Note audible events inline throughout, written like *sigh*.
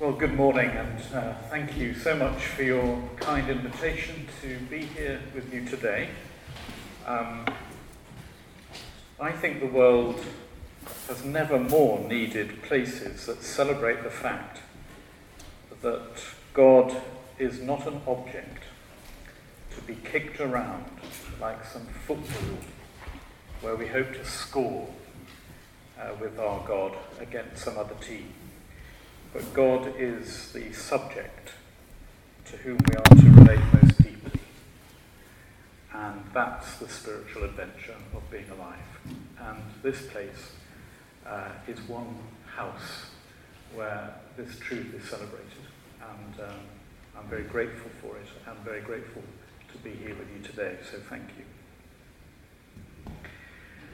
Well, good morning, and uh, thank you so much for your kind invitation to be here with you today. Um, I think the world has never more needed places that celebrate the fact that God is not an object to be kicked around like some football where we hope to score uh, with our God against some other team. But God is the subject to whom we are to relate most deeply. And that's the spiritual adventure of being alive. And this place uh, is one house where this truth is celebrated. And um, I'm very grateful for it. I'm very grateful to be here with you today. So thank you.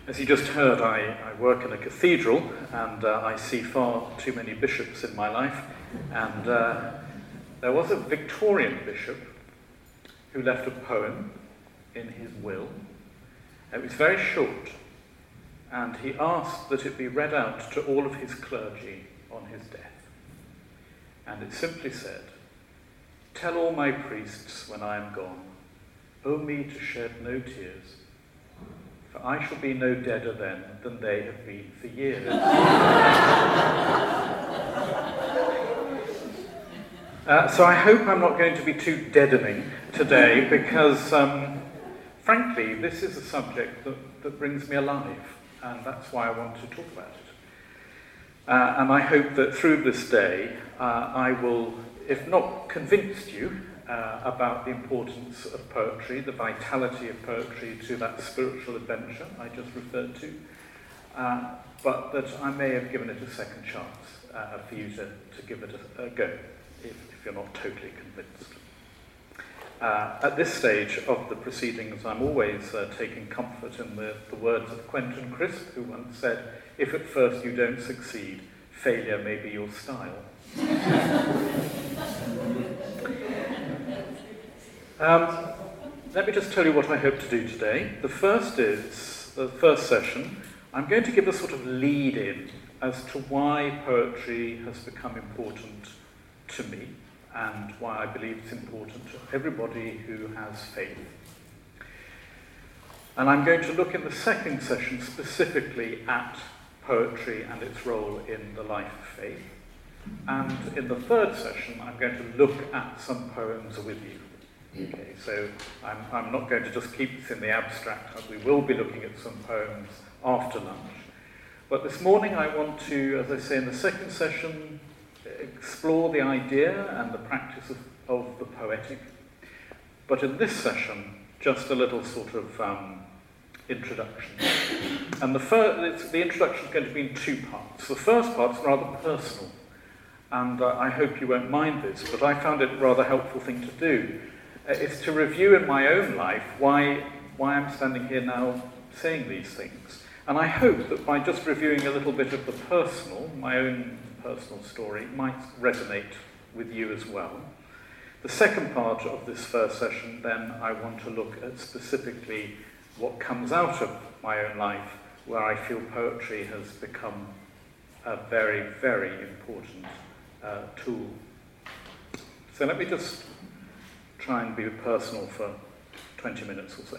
As you just heard, I, I work in a cathedral and uh, I see far too many bishops in my life. And uh, there was a Victorian bishop who left a poem in his will. It was very short, and he asked that it be read out to all of his clergy on his death. And it simply said, Tell all my priests when I am gone, O me to shed no tears for I shall be no deader then than they have been for years. *laughs* uh, so I hope I'm not going to be too deadening today because, um, frankly, this is a subject that, that brings me alive, and that's why I want to talk about it. Uh, and I hope that through this day uh, I will, if not convinced you, uh, about the importance of poetry, the vitality of poetry to that spiritual adventure I just referred to, uh, but that I may have given it a second chance uh, for you to, to give it a, a go if, if you're not totally convinced. Uh, at this stage of the proceedings, I'm always uh, taking comfort in the, the words of Quentin Crisp, who once said, If at first you don't succeed, failure may be your style. *laughs* Um, let me just tell you what I hope to do today. The first is, the first session, I'm going to give a sort of lead in as to why poetry has become important to me and why I believe it's important to everybody who has faith. And I'm going to look in the second session specifically at poetry and its role in the life of faith. And in the third session, I'm going to look at some poems with you. Okay, so I'm, I'm not going to just keep this in the abstract, we will be looking at some poems after lunch. But this morning I want to, as I say in the second session, explore the idea and the practice of, of the poetic. But in this session, just a little sort of um, introduction. And the, first, the introduction is going to be in two parts. The first part is rather personal, and uh, I hope you won't mind this, but I found it a rather helpful thing to do uh, is to review in my own life why, why I'm standing here now saying these things. And I hope that by just reviewing a little bit of the personal, my own personal story, might resonate with you as well. The second part of this first session, then, I want to look at specifically what comes out of my own life, where I feel poetry has become a very, very important uh, tool. So let me just try and be personal for 20 minutes or so.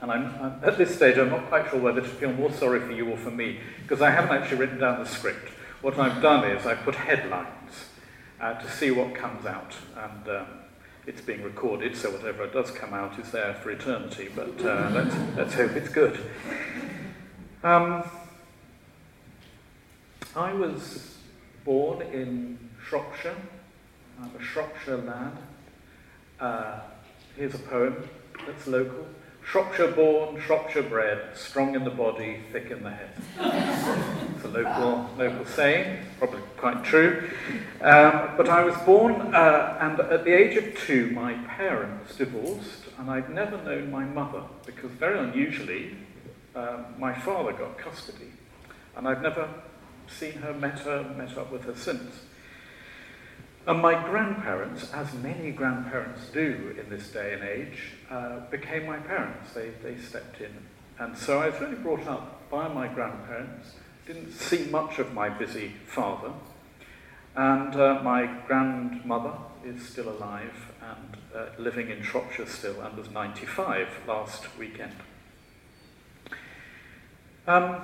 And I'm, I'm, at this stage, I'm not quite sure whether to feel more sorry for you or for me, because I haven't actually written down the script. What I've done is I've put headlines uh, to see what comes out. And um, it's being recorded, so whatever does come out is there for eternity, but uh, let's, let's hope it's good. Um, I was born in Shropshire, I'm a Shropshire lad. Uh, here's a poem that's local. Shropshire born, Shropshire bred, strong in the body, thick in the head. it's a local, local saying, probably quite true. Um, but I was born, uh, and at the age of two, my parents divorced, and I'd never known my mother, because very unusually, uh, my father got custody, and I've never seen her, met her, met up with her since. And my grandparents, as many grandparents do in this day and age, uh, became my parents. They, they stepped in. And so I was really brought up by my grandparents, didn't see much of my busy father. And uh, my grandmother is still alive and uh, living in Shropshire still and was 95 last weekend. Um,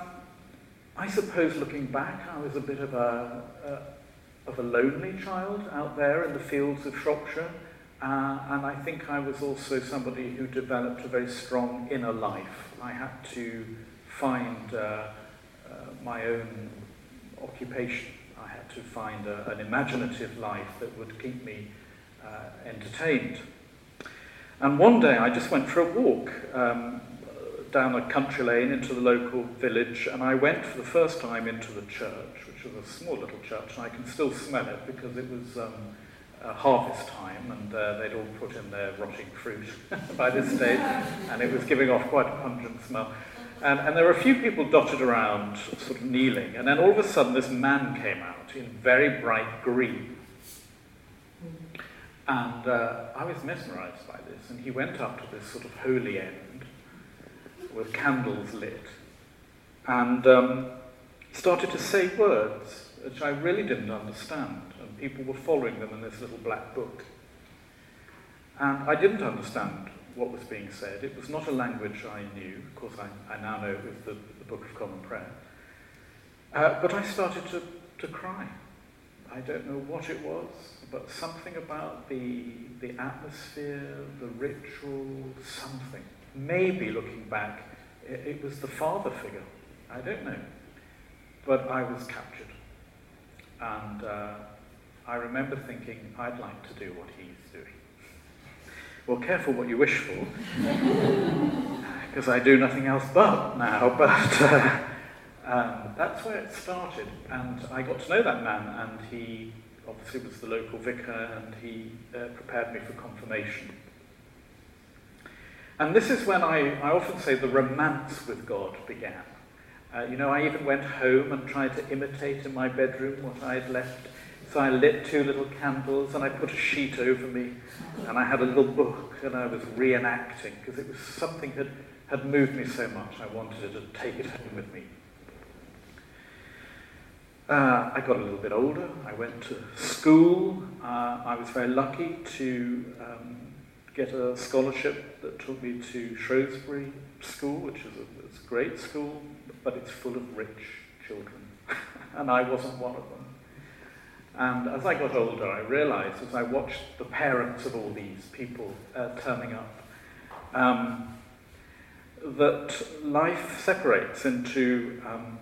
I suppose looking back, I was a bit of a, a, of a lonely child out there in the fields of Shropshire. Uh, and I think I was also somebody who developed a very strong inner life. I had to find uh, uh, my own occupation. I had to find a, an imaginative life that would keep me uh, entertained. And one day I just went for a walk um, down a country lane into the local village, and I went for the first time into the church, was a small little church, and I can still smell it because it was. Um, uh, harvest time, and uh, they'd all put in their rotting fruit *laughs* by this stage, and it was giving off quite a pungent smell. And, and there were a few people dotted around, sort of kneeling, and then all of a sudden this man came out in very bright green. And uh, I was mesmerized by this, and he went up to this sort of holy end with candles lit, and um, started to say words which I really didn't understand and people were following them in this little black book. And I didn't understand what was being said. It was not a language I knew. Of course, I, I now know it was the, the Book of Common Prayer. Uh, but I started to, to cry. I don't know what it was, but something about the, the atmosphere, the ritual, something. Maybe looking back, it, it was the father figure. I don't know. But I was captured. And uh, I remember thinking, I'd like to do what he's doing. Well, careful what you wish for, *laughs* because I do nothing else but now, but uh, um, that's where it started. And I got to know that man, and he obviously was the local vicar, and he uh, prepared me for confirmation. And this is when I, I often say the romance with God began. Uh, you know, I even went home and tried to imitate in my bedroom what I had left so I lit two little candles and I put a sheet over me and I had a little book and I was reenacting because it was something that had moved me so much I wanted to take it home with me. Uh, I got a little bit older. I went to school. Uh, I was very lucky to um, get a scholarship that took me to Shrewsbury School, which is a, it's a great school, but it's full of rich children. *laughs* and I wasn't one of them. And as I got older, I realized as I watched the parents of all these people uh, turning up, um, that life separates into um,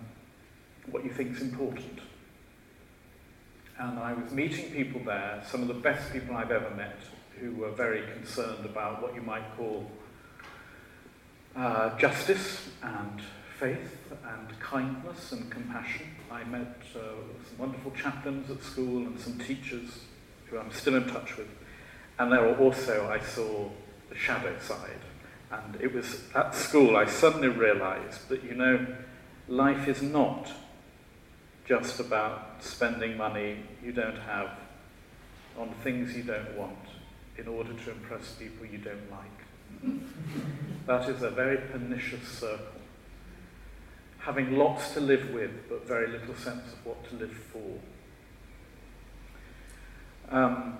what you think is important. And I was meeting people there, some of the best people I've ever met, who were very concerned about what you might call uh, justice and faith and kindness and compassion. I met uh, some wonderful chaplains at school and some teachers who I'm still in touch with. And there were also, I saw the shadow side. And it was at school I suddenly realized that, you know, life is not just about spending money you don't have on things you don't want in order to impress people you don't like. that is a very pernicious circle having lots to live with, but very little sense of what to live for. Um,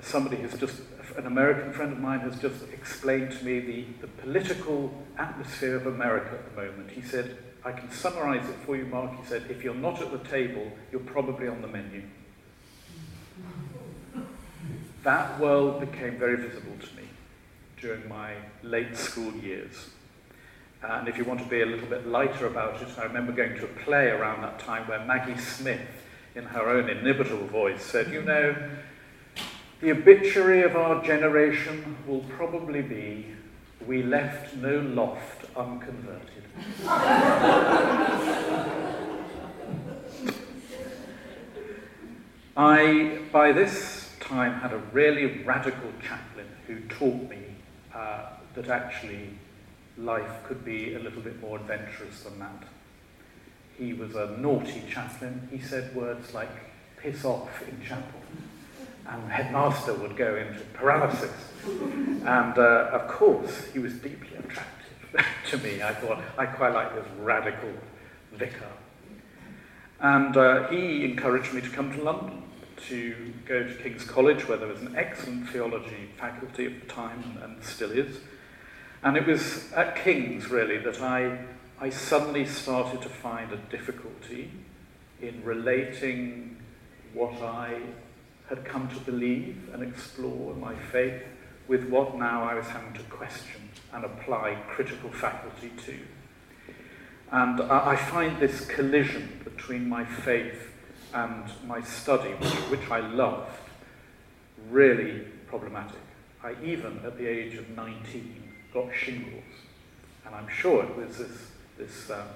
somebody has just, an American friend of mine has just explained to me the, the political atmosphere of America at the moment. He said, I can summarize it for you, Mark. He said, if you're not at the table, you're probably on the menu. That world became very visible to me during my late school years. And if you want to be a little bit lighter about it, I remember going to a play around that time where Maggie Smith, in her own inimitable voice, said, You know, the obituary of our generation will probably be, We left no loft unconverted. *laughs* I, by this time, had a really radical chaplain who taught me uh, that actually life could be a little bit more adventurous than that. He was a naughty chaplain. He said words like, piss off in chapel. And the headmaster would go into paralysis. And uh, of course, he was deeply attractive *laughs* to me. I thought, I quite like this radical vicar. And uh, he encouraged me to come to London. To go to King's College, where there was an excellent theology faculty at the time, and still is. And it was at King's, really, that I, I suddenly started to find a difficulty in relating what I had come to believe and explore my faith with what now I was having to question and apply critical faculty to. And I find this collision between my faith and my study, which, I loved, really problematic. I even, at the age of 19, got shingles. And I'm sure it was this, this, um,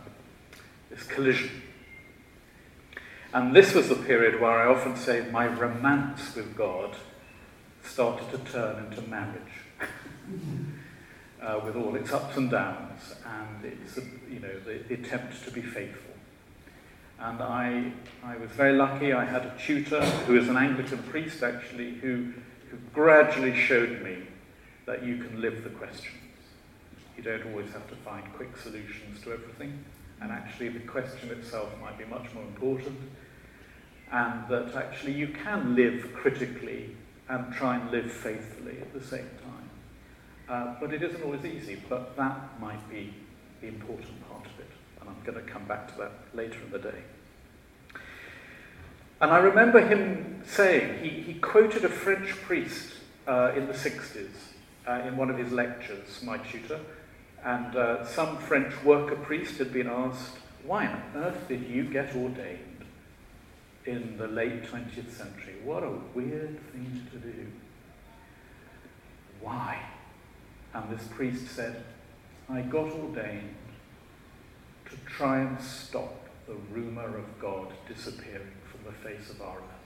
this collision. And this was the period where I often say my romance with God started to turn into marriage. *laughs* uh, with all its ups and downs and its, you know, the attempt to be faithful. And I, I was very lucky. I had a tutor who is an Anglican priest, actually, who, who gradually showed me that you can live the questions. You don't always have to find quick solutions to everything. And actually, the question itself might be much more important. And that actually you can live critically and try and live faithfully at the same time. Uh, but it isn't always easy, but that might be the important part. And I'm going to come back to that later in the day. And I remember him saying, he, he quoted a French priest uh, in the 60s uh, in one of his lectures, my tutor, and uh, some French worker priest had been asked, why on earth did you get ordained in the late 20th century? What a weird thing to do. Why? And this priest said, I got ordained to try and stop the rumour of God disappearing from the face of our earth.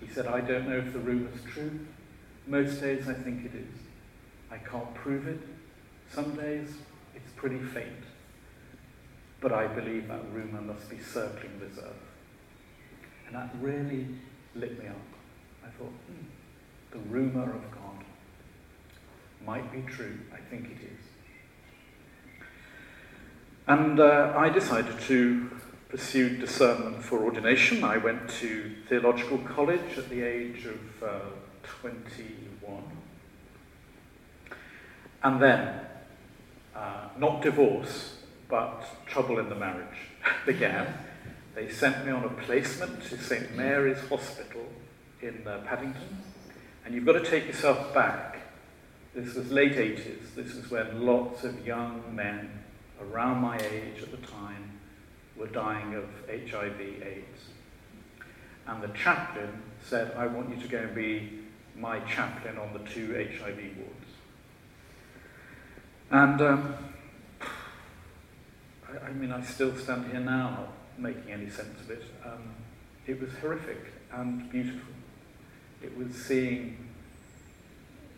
He said, I don't know if the rumour's true. Most days I think it is. I can't prove it. Some days it's pretty faint. But I believe that rumour must be circling this earth. And that really lit me up. I thought, hmm, the rumour of God might be true. I think it is. And uh, I decided to pursue discernment for ordination. I went to theological college at the age of uh, 21. And then, uh, not divorce, but trouble in the marriage *laughs* began. They sent me on a placement to St. Mary's Hospital in uh, Paddington. And you've got to take yourself back. This was late 80s. This is when lots of young men around my age at the time were dying of HIV AIDS. And the chaplain said, I want you to go and be my chaplain on the two HIV wards. And um, I, I, mean, I still stand here now not making any sense of it. Um, it was horrific and beautiful. It was seeing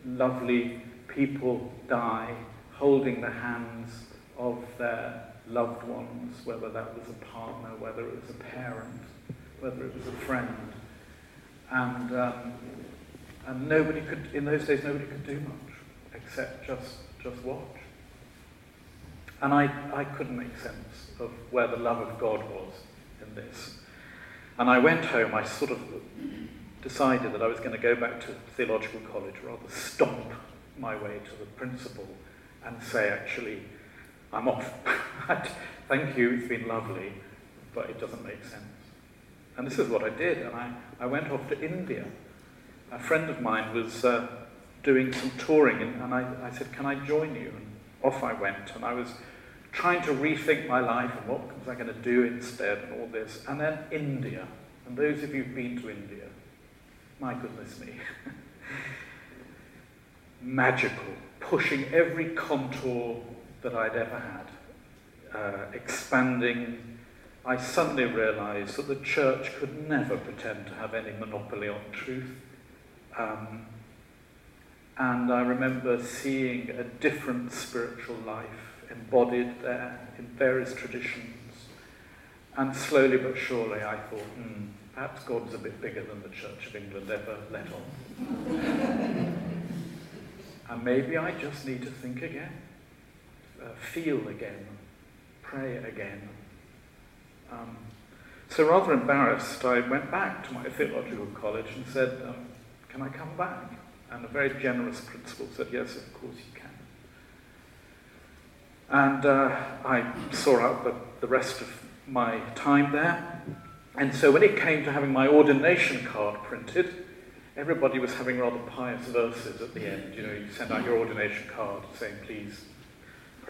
lovely people die, holding the hands of their loved ones, whether that was a partner, whether it was a parent, whether it was a friend. And, um, and nobody could, in those days, nobody could do much except just, just watch. And I, I couldn't make sense of where the love of God was in this. And I went home, I sort of decided that I was going to go back to theological college, rather stomp my way to the principal and say, actually, I'm off. *laughs* Thank you, it's been lovely, but it doesn't make sense. And this is what I did, and I, I went off to India. A friend of mine was uh, doing some touring, and, and I, I said, Can I join you? And off I went, and I was trying to rethink my life and what was I going to do instead, and all this. And then India. And those of you who've been to India, my goodness me. *laughs* Magical, pushing every contour that I'd ever had, uh, expanding. I suddenly realized that the church could never pretend to have any monopoly on truth. Um, and I remember seeing a different spiritual life embodied there in various traditions. And slowly but surely I thought, hmm, perhaps God's a bit bigger than the Church of England ever let on. *laughs* and maybe I just need to think again uh, feel again, pray again. Um, So rather embarrassed, I went back to my theological college and said, um, can I come back? And a very generous principal said, yes, of course you can. And uh, I saw out the, the rest of my time there. And so when it came to having my ordination card printed, everybody was having rather pious verses at the end. You know, you send out your ordination card saying, please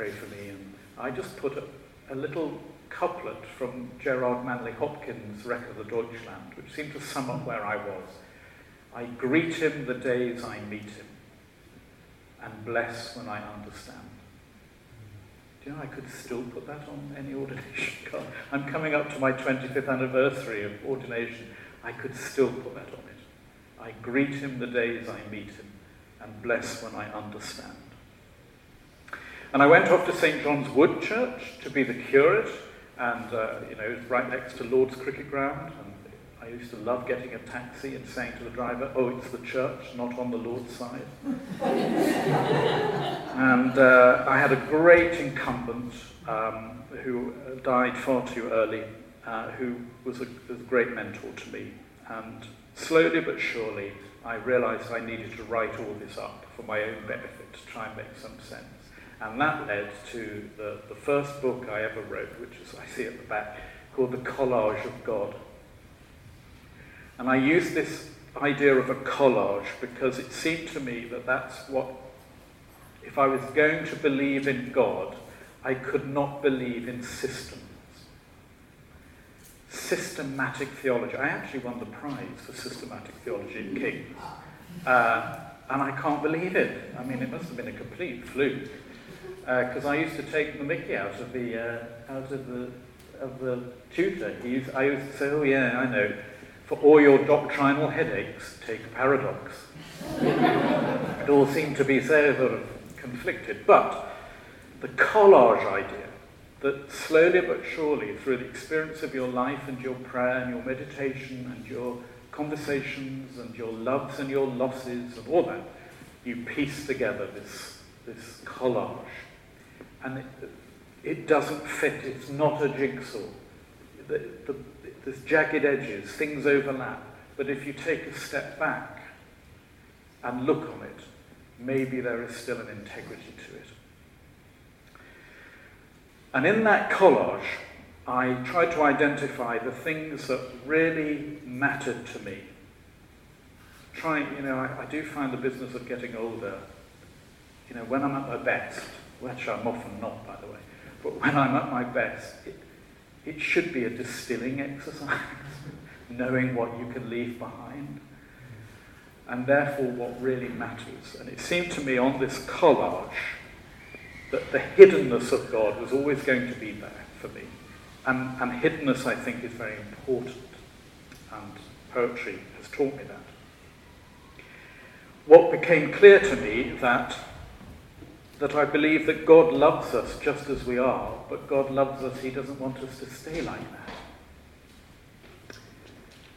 pray for me. And I just put a, a little couplet from Gerard Manley Hopkins' Wreck of the Deutschland, which seemed to sum up where I was. I greet him the days I meet him, and bless when I understand. Do you know I could still put that on any ordination *laughs* card? I'm coming up to my 25th anniversary of ordination. I could still put that on it. I greet him the days I meet him, and bless when I understand. And I went off to St. John's Wood Church to be the curate, and uh, you know, right next to Lord's Cricket Ground. And I used to love getting a taxi and saying to the driver, "Oh, it's the church, not on the Lord's side." *laughs* and uh, I had a great incumbent um, who died far too early, uh, who was a, was a great mentor to me. And slowly but surely, I realized I needed to write all this up for my own benefit to try and make some sense. And that led to the, the first book I ever wrote, which is I see at the back, called The Collage of God. And I used this idea of a collage because it seemed to me that that's what, if I was going to believe in God, I could not believe in systems. Systematic theology. I actually won the prize for systematic theology in King's. Uh, and I can't believe it. I mean, it must have been a complete fluke because uh, I used to take the mickey out of the uh, out of the of the tutor. I used to say, "Oh yeah, I know. For all your doctrinal headaches, take paradox." it all seemed to be so sort of conflicted, but the collage idea that slowly but surely, through the experience of your life and your prayer and your meditation and your conversations and your loves and your losses and all that, you piece together this, this collage and it, it doesn't fit. It's not a jigsaw. The, the, there's jagged edges, things overlap. But if you take a step back and look on it, maybe there is still an integrity to it. And in that collage, I tried to identify the things that really mattered to me. Trying, you know, I, I do find the business of getting older, you know, when I'm at my best, which I'm often not, by the way. But when I'm at my best, it, it should be a distilling exercise, *laughs* knowing what you can leave behind. And therefore, what really matters. And it seemed to me on this collage that the hiddenness of God was always going to be there for me. And, and hiddenness, I think, is very important. And poetry has taught me that. What became clear to me that that I believe that God loves us just as we are, but God loves us, He doesn't want us to stay like that.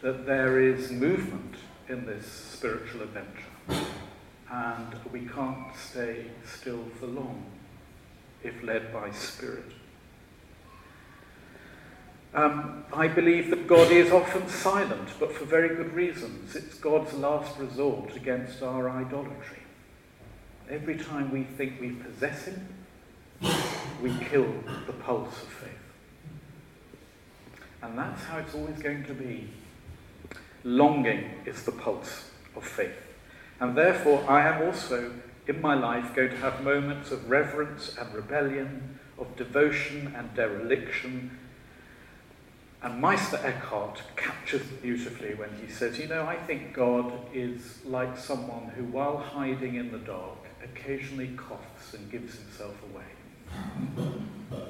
That there is movement in this spiritual adventure, and we can't stay still for long if led by Spirit. Um, I believe that God is often silent, but for very good reasons. It's God's last resort against our idolatry. Every time we think we possess him, we kill the pulse of faith. And that's how it's always going to be. Longing is the pulse of faith. And therefore, I am also, in my life, going to have moments of reverence and rebellion, of devotion and dereliction. And Meister Eckhart captures beautifully when he says, You know, I think God is like someone who, while hiding in the dark, occasionally coughs and gives himself away.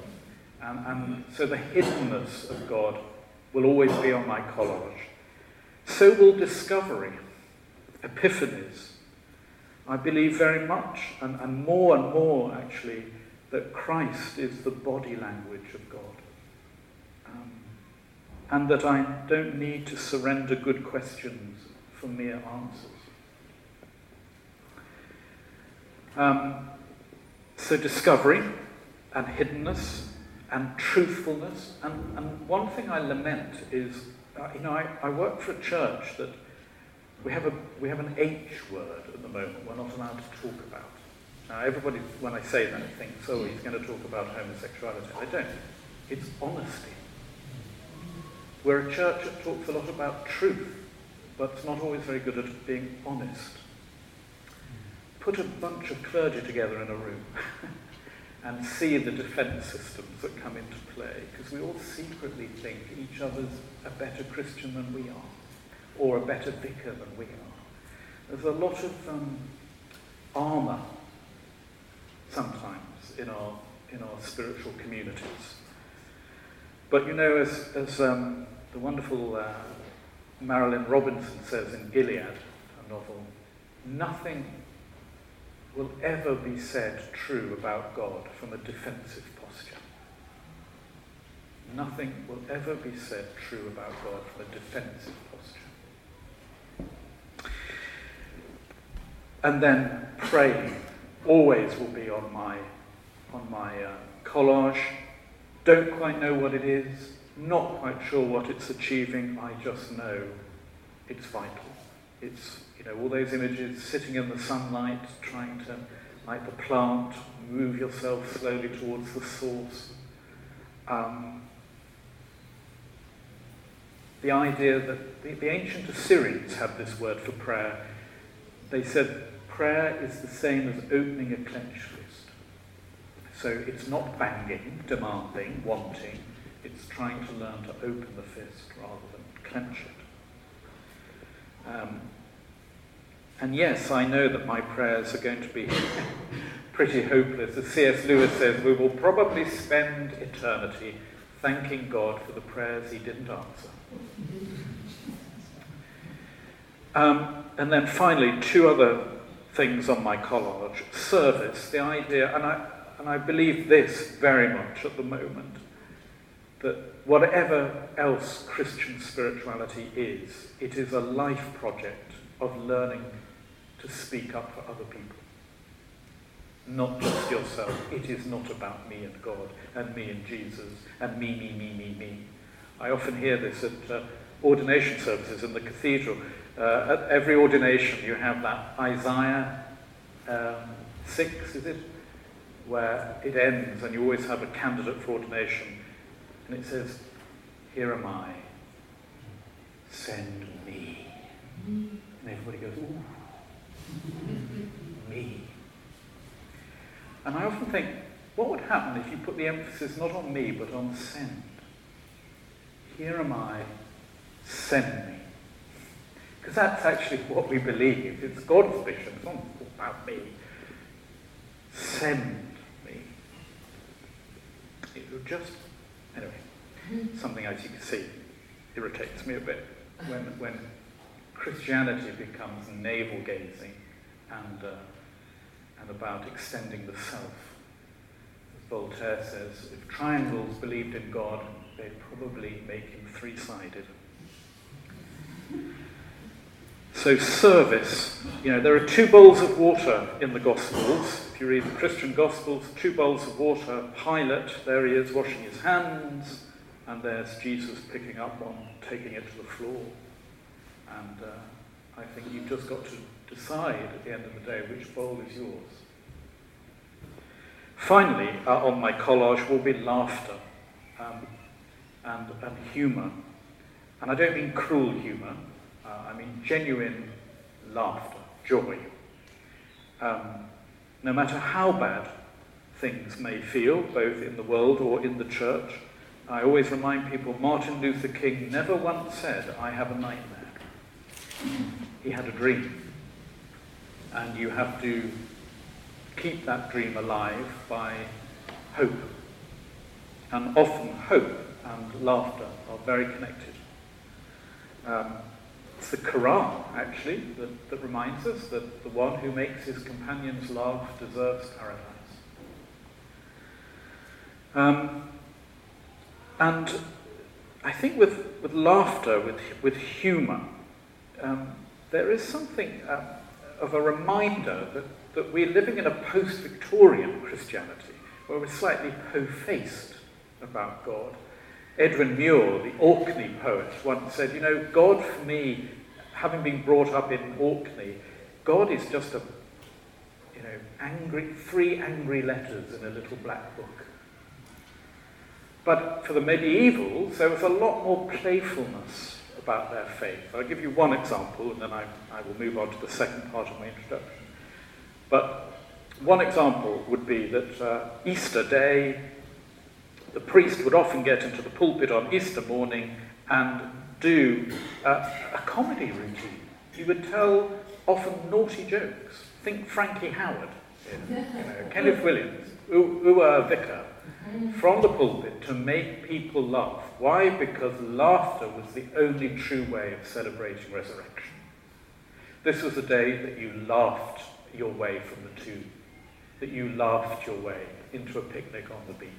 And, and so the hiddenness of God will always be on my collage. So will discovery, epiphanies. I believe very much, and, and more and more actually, that Christ is the body language of God. Um, and that I don't need to surrender good questions for mere answers. Um, so discovery and hiddenness and truthfulness. And, and one thing I lament is, uh, you know, I, I work for a church that we have, a, we have an H word at the moment we're not allowed to talk about. Now, everybody, when I say that, thinks, oh, he's going to talk about homosexuality. I don't. It's honesty. We're a church that talks a lot about truth, but it's not always very good at being honest. Put a bunch of clergy together in a room *laughs* and see the defense systems that come into play, because we all secretly think each other's a better Christian than we are, or a better vicar than we are. There's a lot of um, armour sometimes in our, in our spiritual communities. But you know, as, as um, the wonderful uh, Marilynne Robinson says in Gilead, a novel, nothing will ever be said true about God from a defensive posture. Nothing will ever be said true about God from a defensive posture. And then praying always will be on my, on my uh, collage. Don't quite know what it is, not quite sure what it's achieving, I just know it's vital. It's, you know, all those images sitting in the sunlight, trying to, like the plant, move yourself slowly towards the source. Um, the idea that the, the ancient Assyrians had this word for prayer. They said prayer is the same as opening a clenched fist. So it's not banging, demanding, wanting. It's trying to learn to open the fist rather than clench it. Um, and yes, I know that my prayers are going to be *laughs* pretty hopeless. As C.S. Lewis says, we will probably spend eternity thanking God for the prayers he didn't answer. Um, and then finally, two other things on my collage. Service, the idea, and I, and I believe this very much at the moment, that whatever else Christian spirituality is, it is a life project of learning to speak up for other people. Not just yourself. It is not about me and God and me and Jesus and me, me, me, me, me. I often hear this at uh, ordination services in the cathedral. Uh, at every ordination, you have that Isaiah um, 6, is it? Where it ends, and you always have a candidate for ordination, and it says, Here am I, send me. And everybody goes, Ooh, me. And I often think, what would happen if you put the emphasis not on me, but on send? Here am I, send me. Because that's actually *laughs* what we believe. It's God's vision. It's not about me. Send me. It would just, anyway, something as you can see irritates me a bit when, when Christianity becomes navel gazing and, uh, and about extending the self. As Voltaire says, if triangles believed in God, they'd probably make him three sided. So, service. You know, there are two bowls of water in the Gospels. If you read the Christian Gospels, two bowls of water. Pilate, there he is washing his hands, and there's Jesus picking up one, taking it to the floor. And uh, I think you've just got to decide at the end of the day which bowl is yours. Finally, uh, on my collage will be laughter um, and, and humour. And I don't mean cruel humour, uh, I mean genuine laughter, joy. Um, no matter how bad things may feel, both in the world or in the church, I always remind people Martin Luther King never once said, I have a nightmare. He had a dream. And you have to keep that dream alive by hope. And often hope and laughter are very connected. Um, it's the Quran, actually, that, that reminds us that the one who makes his companions laugh deserves paradise. Um, and I think with, with laughter, with, with humour, um, there is something uh, of a reminder that, that we're living in a post Victorian Christianity, where we're slightly po faced about God. Edwin Muir, the Orkney poet, once said, You know, God for me, having been brought up in Orkney, God is just a, you know, angry, three angry letters in a little black book. But for the medievals, there was a lot more playfulness about their faith. I'll give you one example, and then I, I will move on to the second part of my introduction. But one example would be that uh, Easter Day, the priest would often get into the pulpit on Easter morning and do uh, a comedy routine. He would tell often naughty jokes. Think Frankie Howerd, you know, Kenneth Williams, Ua Vicar, from the pulpit to make people laugh. Why? Because laughter was the only true way of celebrating resurrection. This was a day that you laughed your way from the tomb, that you laughed your way into a picnic on the beach.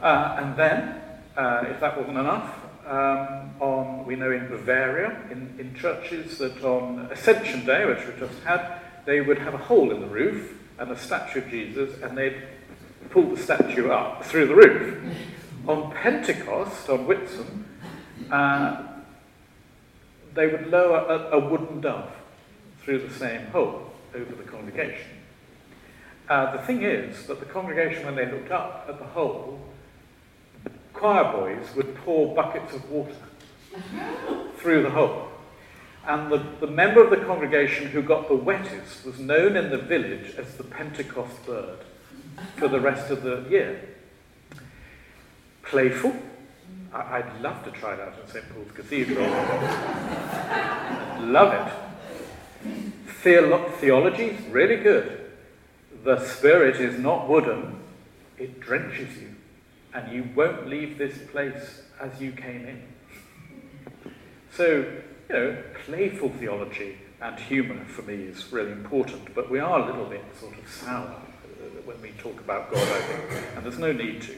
Uh, and then, uh, if that wasn't enough, um, on, we know in Bavaria, in, in churches, that on Ascension Day, which we just had, they would have a hole in the roof and a statue of Jesus, and they'd pull the statue up through the roof. On Pentecost, on Whitsun, uh, they would lower a, a, wooden dove through the same hole over the congregation. Uh, the thing is that the congregation, when they looked up at the hole, choir boys would pour buckets of water through the hole. And the, the member of the congregation who got the wettest was known in the village as the Pentecost bird for the rest of the year. Playful. I, would love to try that in St. Paul's Cathedral. love it. Theolo- theology really good. The Spirit is not wooden, it drenches you, and you won't leave this place as you came in. So, you know, playful theology and humour for me is really important, but we are a little bit sort of sour when we talk about God, I think, and there's no need to.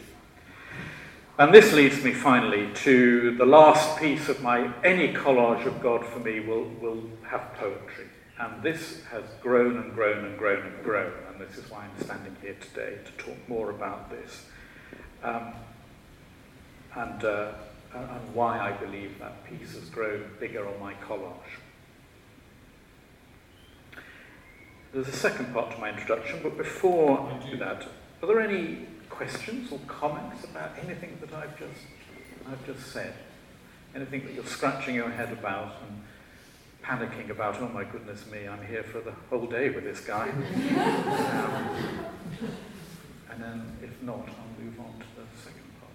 And this leads me finally to the last piece of my any collage of God for me will, will have poetry. And this has grown and grown and grown and grown, and this is why I'm standing here today to talk more about this. Um, and, uh, and why I believe that piece has grown bigger on my collage. There's a second part to my introduction, but before I do that, are there any questions or comments about anything that I've just, I've just said? Anything that you're scratching your head about and panicking about, oh my goodness me, I'm here for the whole day with this guy. *laughs* um, and then if not, I'll move on to the second part.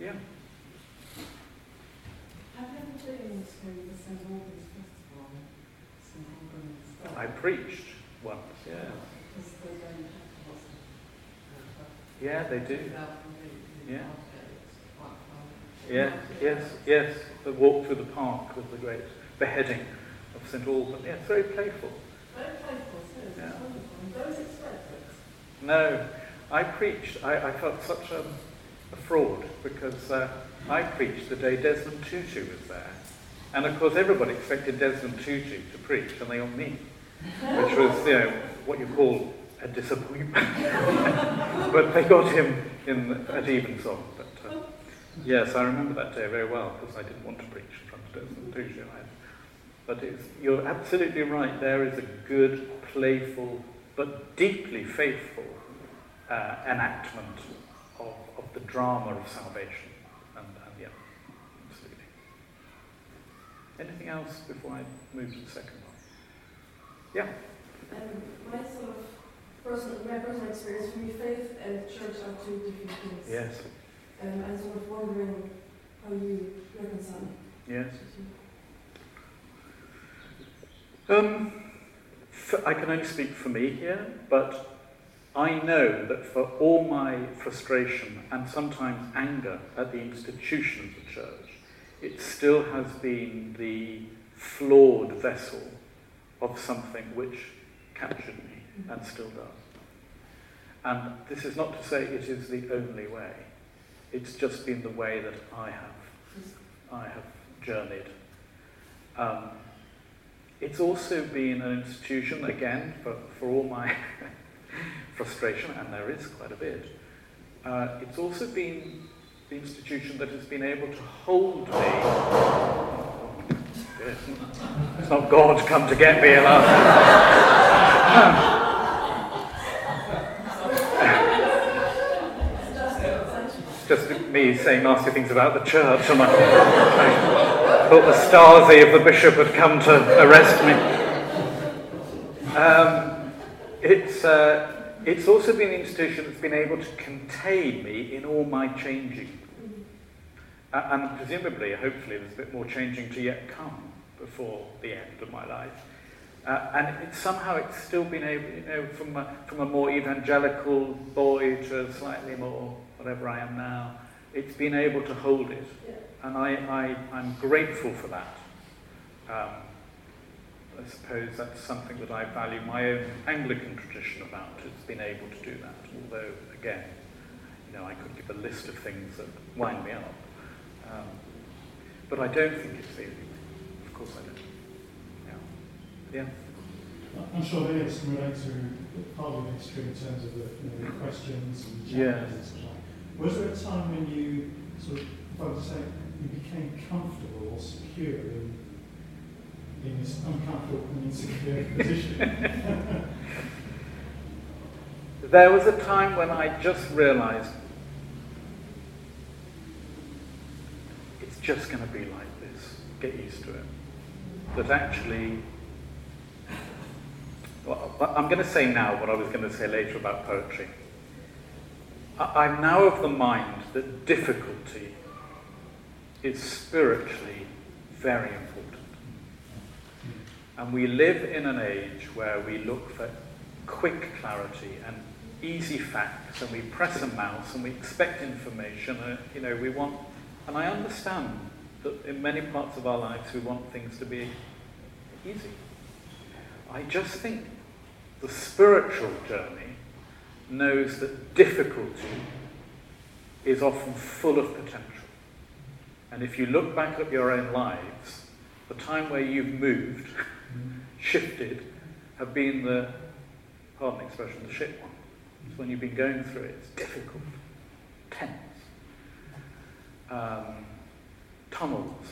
Yeah? Have you ever been to the St. Albans Festival? St. Albans I preached once, yeah. Yeah, they do. Yeah. Yeah, yes, yes. The walk through the park with the great beheading of St. Alban. Yeah, it's very playful. Very playful, too. Yeah. Those expected. No, I preached. I, I felt such a, a fraud because uh, I preached the day Desmond Tutu was there. And of course, everybody expected Desmond Tutu to preach, and they all me which was, you know, what you call a disappointment. *laughs* but they got him in at evensong. But uh, yes, I remember that day very well because I didn't want to preach in front of. But you're absolutely right. There is a good, playful, but deeply faithful uh, enactment of, of the drama of salvation. And yeah, absolutely. Anything else before I move to the second? Yeah. Um, my sort of personal, my personal experience for me, faith and church are two different things. Yes. Um, I'm sort of wondering how you reconcile. Yes. Um, I can only speak for me here, but I know that for all my frustration and sometimes anger at the institution of the church, it still has been the flawed vessel of something which captured me and still does. And this is not to say it is the only way. It's just been the way that I have, I have journeyed. Um, it's also been an institution, again, for, for all my *laughs* frustration, and there is quite a bit, uh, it's also been the institution that has been able to hold me. It's not God come to get me, alas. just me saying nasty things about the church, and I, I thought the Stasi of the bishop had come to arrest me. Um, it's, uh, it's also been an institution that's been able to contain me in all my changing. Uh, and presumably, hopefully, there's a bit more changing to yet come before the end of my life. Uh, and it, somehow it's still been able, you know, from a, from a more evangelical boy to slightly more whatever I am now, it's been able to hold it. And I, I, I'm grateful for that. Um, I suppose that's something that I value my own Anglican tradition about, it's been able to do that. Although, again, you know, I could give a list of things that wind me up. Um, but I don't think it's the only way. Of Yeah. yeah. I'm sure Elias can relate to part of the history in terms of the, you know, the questions and challenges yeah. and such like. Was there a time when you sort of, if I was to say, you became comfortable or secure in, in this uncomfortable and insecure *laughs* position? there was a time when I just realized it's just going to be like this. Get used to it. That actually well, I'm going to say now what I was going to say later about poetry. I'm now of the mind that difficulty is spiritually very important. And we live in an age where we look for quick clarity and easy facts, and we press a mouse and we expect information. And, you know, we want, and I understand that in many parts of our lives we want things to be easy. I just think the spiritual journey knows that difficulty is often full of potential. And if you look back at your own lives, the time where you've moved, *laughs* shifted, have been the, pardon the expression, the shit one. It's when you've been going through it. It's difficult, tense, um, tunnels,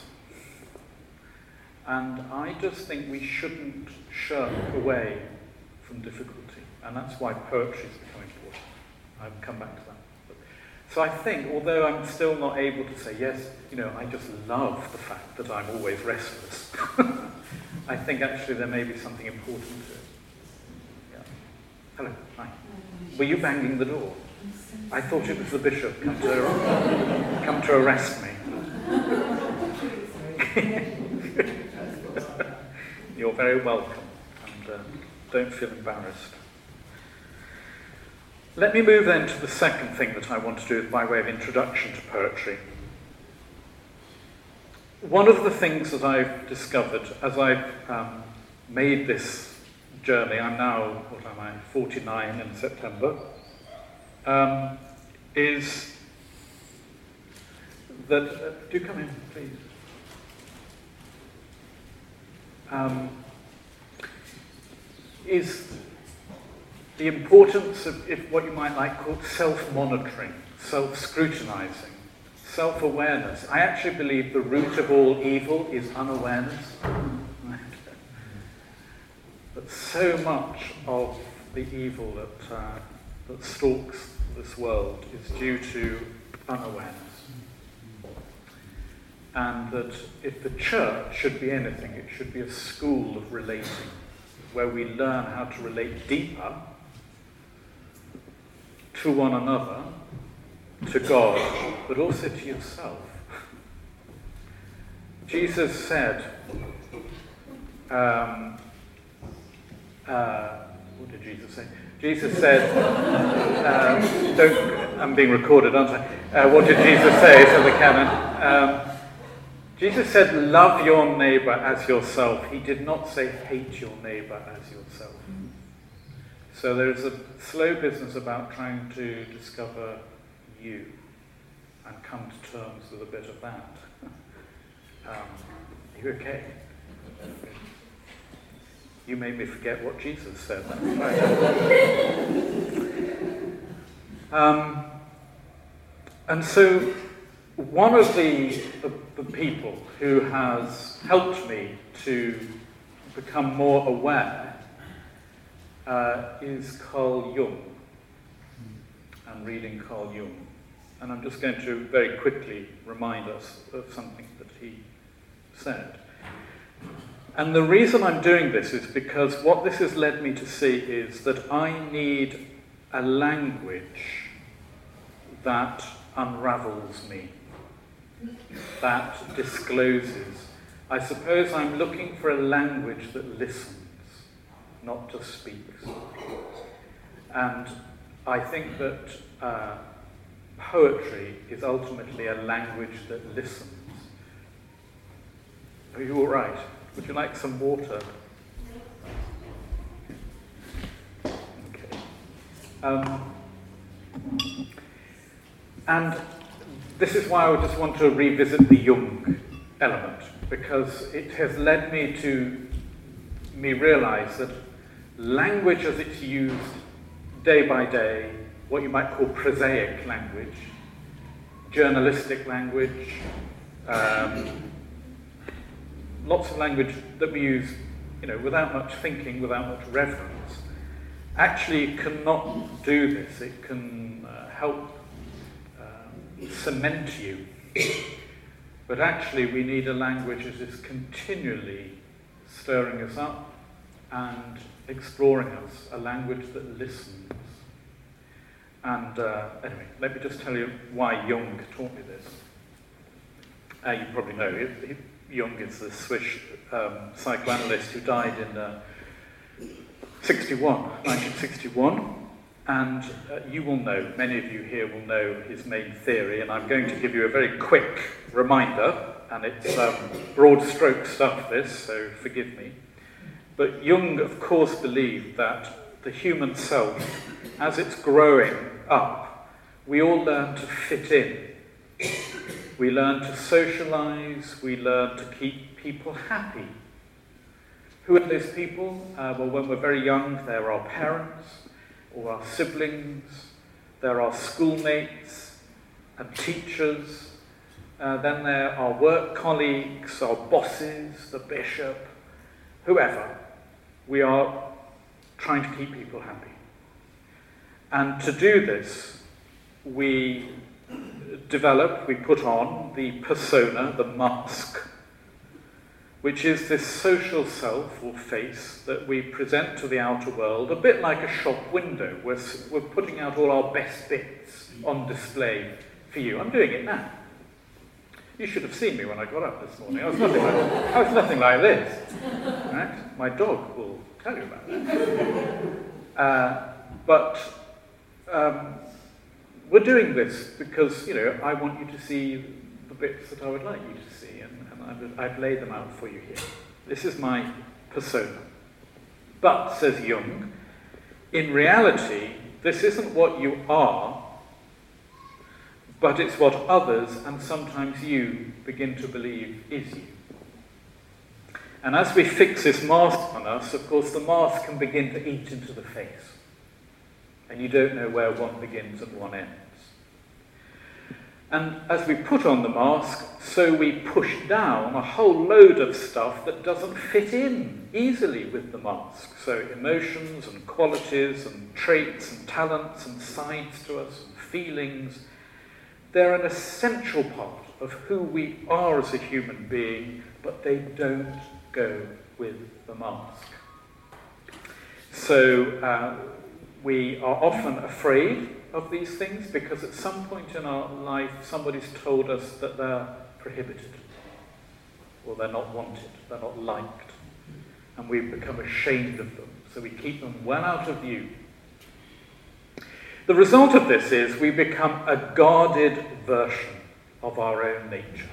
and I just think we shouldn't shirk away from difficulty. And that's why poetry is becoming important. I'll come back to that. So I think, although I'm still not able to say, yes, you know, I just love the fact that I'm always restless, *laughs* I think actually there may be something important to it. Yeah. Hello, hi. Were you banging the door? I thought it was the bishop come to, come to arrest me. Very welcome, and uh, don't feel embarrassed. Let me move then to the second thing that I want to do by way of introduction to poetry. One of the things that I've discovered as I've um, made this journey, I'm now, what am I, 49 in September, um, is that, uh, do come in, please um, is the importance of if what you might like call self-monitoring, self-scrutinizing, self-awareness. I actually believe the root of all evil is unawareness. *laughs* But so much of the evil that, uh, that stalks this world is due to unawareness and that if the church should be anything, it should be a school of relating, where we learn how to relate deeper to one another, to God, but also to yourself. Jesus said, um, uh, what did Jesus say? Jesus said, *laughs* um, don't, I'm being recorded, aren't I? Uh, what did Jesus say? said the canon. Um, Jesus said, Love your neighbor as yourself. He did not say, Hate your neighbor as yourself. So there's a slow business about trying to discover you and come to terms with a bit of that. Um, you okay? You made me forget what Jesus said. Right. *laughs* um, and so one of the, the, the, people who has helped me to become more aware uh, is Carl Jung. I'm reading Carl Jung. And I'm just going to very quickly remind us of something that he said. And the reason I'm doing this is because what this has led me to see is that I need a language that unravels me, that discloses. I suppose I'm looking for a language that listens, not just speaks. And I think that uh, poetry is ultimately a language that listens. Are you all right? Would you like some water? Okay. Um, and this is why I just want to revisit the Jung element, because it has led me to me realize that language as it's used day by day, what you might call prosaic language, journalistic language, um, lots of language that we use, you know, without much thinking, without much reverence, actually cannot do this. It can uh, help cement you. But actually, we need a language that is continually stirring us up and exploring us, a language that listens. And uh, anyway, let me just tell you why Jung taught me this. Uh, you probably know, Jung is the Swiss um, psychoanalyst who died in uh, 61, 1961. And uh, you will know, many of you here will know his main theory, and I'm going to give you a very quick reminder, and it's um, broad stroke stuff, this, so forgive me. But Jung, of course, believed that the human self, as it's growing up, we all learn to fit in we learn to socialize, we learn to keep people happy. Who are those people? Uh, well, when we're very young, they're our parents or our siblings, they're our schoolmates and teachers, uh, then there are work colleagues, our bosses, the bishop, whoever. We are trying to keep people happy. And to do this, we develop, we put on the persona, the mask, which is this social self or face that we present to the outer world, a bit like a shop window. We're, we're putting out all our best bits on display for you. I'm doing it now. You should have seen me when I got up this morning. I was nothing like, I was nothing like this. Right? My dog will tell you about that. Uh, but um, we're doing this because, you know, I want you to see the bits that I would like you to see, I've, I've laid them out for you here. This is my persona. But, says Jung, in reality, this isn't what you are, but it's what others, and sometimes you, begin to believe is you. And as we fix this mask on us, of course, the mask can begin to eat into the face. And you don't know where one begins and one ends. And as we put on the mask, so we push down a whole load of stuff that doesn't fit in easily with the mask. So emotions and qualities and traits and talents and sides to us and feelings, they're an essential part of who we are as a human being, but they don't go with the mask. So uh, we are often afraid of these things because at some point in our life somebody's told us that they're prohibited or they're not wanted, they're not liked, and we've become ashamed of them, so we keep them well out of view. The result of this is we become a guarded version of our own nature.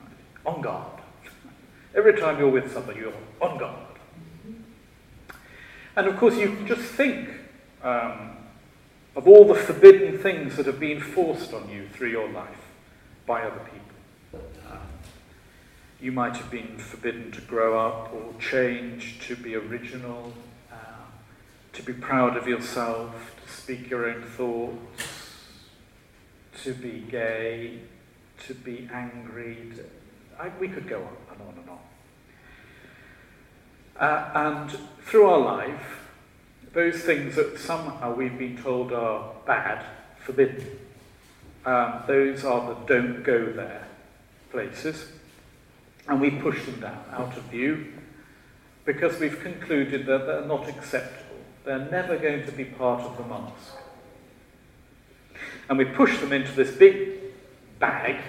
Right? On guard. Every time you're with somebody, you're on guard. And of course, you just think um, of all the forbidden things that have been forced on you through your life by other people. You might have been forbidden to grow up or change, to be original, uh, to be proud of yourself, to speak your own thoughts, to be gay, to be angry. To, I, we could go on and on and on. Uh, and through our life, those things that somehow we've been told are bad, forbidden, um, those are the don't go there places. And we push them down out of view because we've concluded that they're not acceptable. They're never going to be part of the mask. And we push them into this big bag,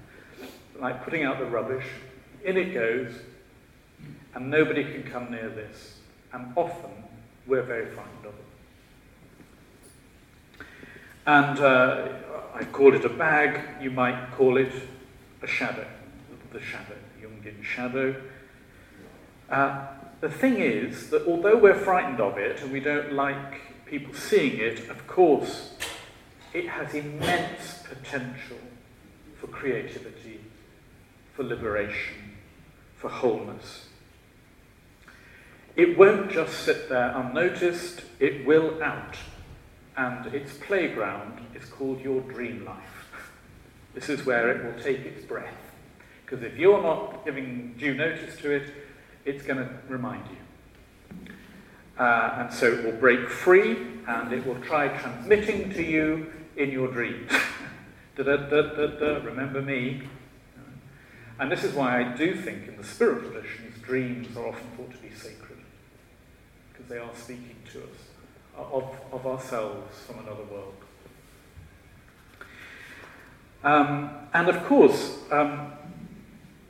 *laughs* like putting out the rubbish. In it goes, and nobody can come near this. And often we're very frightened of it. And uh, I call it a bag, you might call it a shadow, the shadow, Jungian shadow. Uh, the thing is that although we're frightened of it and we don't like people seeing it, of course, it has immense potential for creativity, for liberation, for wholeness. It won't just sit there unnoticed, it will out. And its playground is called your dream life. *laughs* This is where it will take its breath. Because if you're not giving due notice to it, it's going to remind you. Uh, and so it will break free and it will try transmitting to you in your dreams. *laughs* da, da, da, da, da, remember me. And this is why I do think in the spiritual traditions, dreams are often thought to be they are speaking to us of, of ourselves from another world. Um, and of course, um,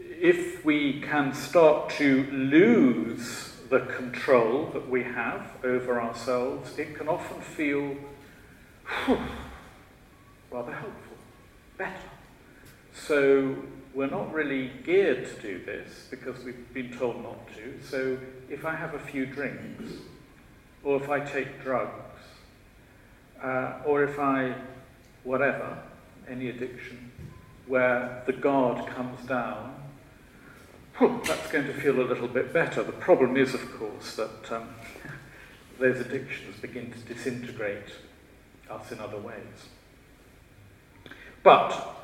if we can start to lose the control that we have over ourselves, it can often feel whew, rather helpful, better. So we're not really geared to do this because we've been told not to. So if I have a few drinks, or if I take drugs, uh, or if I, whatever, any addiction, where the guard comes down whew, that's going to feel a little bit better. The problem is, of course, that um, *laughs* those addictions begin to disintegrate us in other ways. But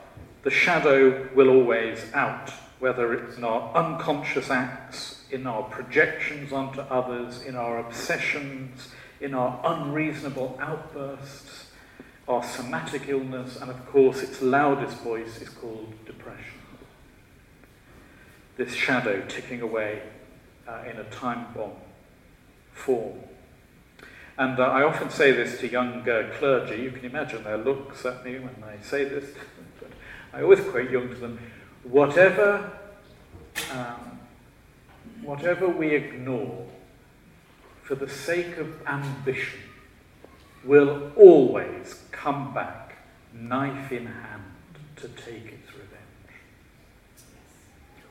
the shadow will always out, whether it's in our unconscious acts, in our projections onto others, in our obsessions, in our unreasonable outbursts, our somatic illness, and of course its loudest voice is called depression this shadow ticking away uh, in a time bomb form. And uh, I often say this to young clergy. You can imagine their looks at me when I say this. I always quote Jung to them whatever, um, whatever we ignore for the sake of ambition will always come back, knife in hand, to take its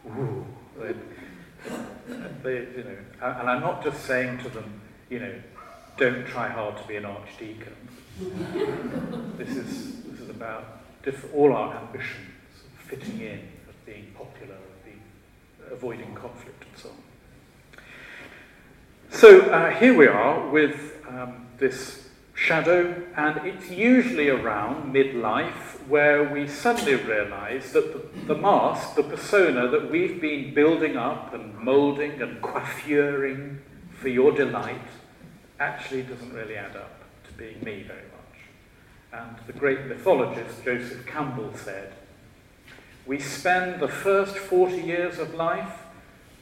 ooh, they, they, you know, and I'm not just saying to them, you know, don't try hard to be an archdeacon. *laughs* this is this is about all our ambitions, of fitting in, of being popular, of being, avoiding conflict, and so on. So uh, here we are with um, this shadow, and it's usually around midlife where we suddenly realize that the, the, mask, the persona that we've been building up and molding and coiffuring for your delight, actually doesn't really add up to being me very. And the great mythologist Joseph Campbell said, We spend the first 40 years of life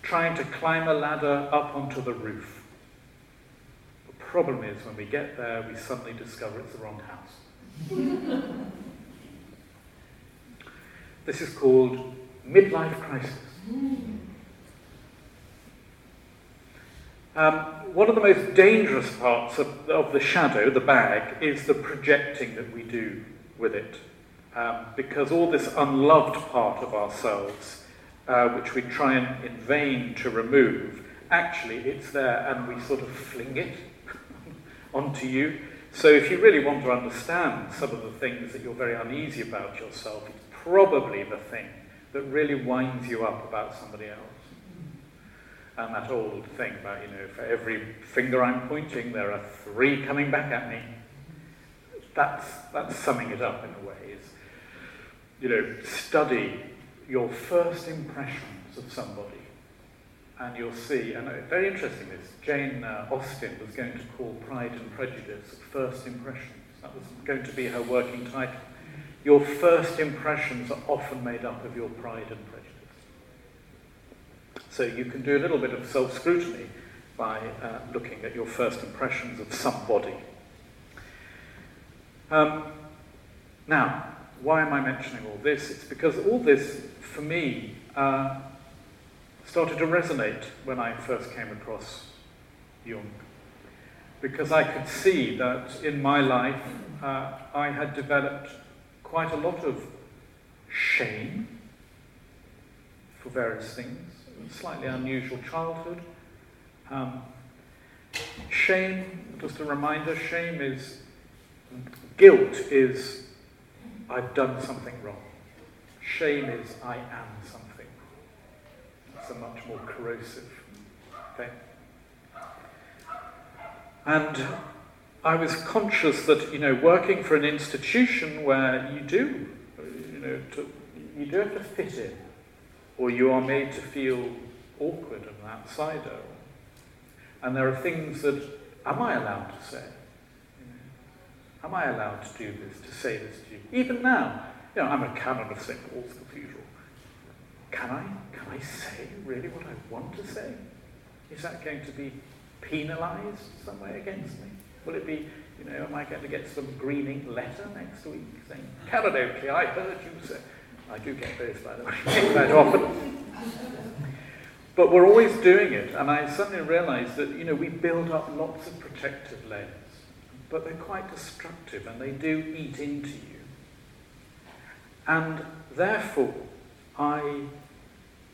trying to climb a ladder up onto the roof. The problem is when we get there, we suddenly discover it's the wrong house. *laughs* This is called midlife crisis. Um, one of the most dangerous parts of, of, the shadow, the bag, is the projecting that we do with it. Um, because all this unloved part of ourselves, uh, which we try and in vain to remove, actually it's there and we sort of fling it *laughs* onto you. So if you really want to understand some of the things that you're very uneasy about yourself, it's probably the thing that really winds you up about somebody else. And that old thing about, you know, for every finger I'm pointing, there are three coming back at me. That's, that's summing it up in a way. Is you know, study your first impressions of somebody, and you'll see, and very interesting this, Jane uh, Austen was going to call Pride and Prejudice First Impressions. That was going to be her working title. Your first impressions are often made up of your pride and prejudice. So you can do a little bit of self scrutiny by uh, looking at your first impressions of somebody. Um, now, why am I mentioning all this? It's because all this, for me, uh, started to resonate when I first came across Jung. Because I could see that in my life uh, I had developed quite a lot of shame for various things, slightly unusual childhood. Um, shame, just a reminder, shame is, guilt is, I've done something wrong. Shame is, I am something. It's a much more corrosive thing. And I was conscious that, you know, working for an institution where you do, you know, to, you do have to fit in, or you are made to feel awkward and an outsider. And there are things that, am I allowed to say? Am I allowed to do this, to say this to you? Even now, you know, I'm a canon of St. Paul's Cathedral. Can I, can I say really what I want to say? Is that going to be penalised some way against me? Will it be, you know, am I going to get some greening letter next week saying, Canon Oakley, I heard you say. I do get those, by the way, *laughs* quite often. But we're always doing it, and I suddenly realised that, you know, we build up lots of protective layers, but they're quite destructive and they do eat into you. And therefore, I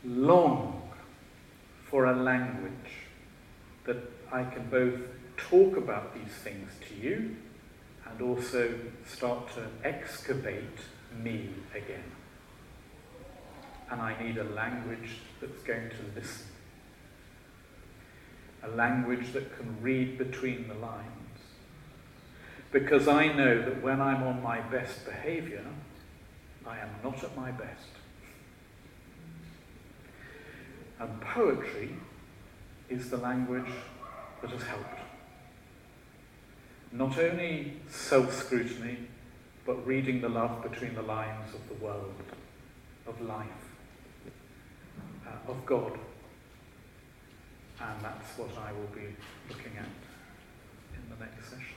long for a language that I can both talk about these things to you and also start to excavate me again. And I need a language that's going to listen. A language that can read between the lines. Because I know that when I'm on my best behavior, I am not at my best. And poetry is the language that has helped not only self scrutiny, but reading the love between the lines of the world, of life, uh, of God. And that's what I will be looking at in the next session.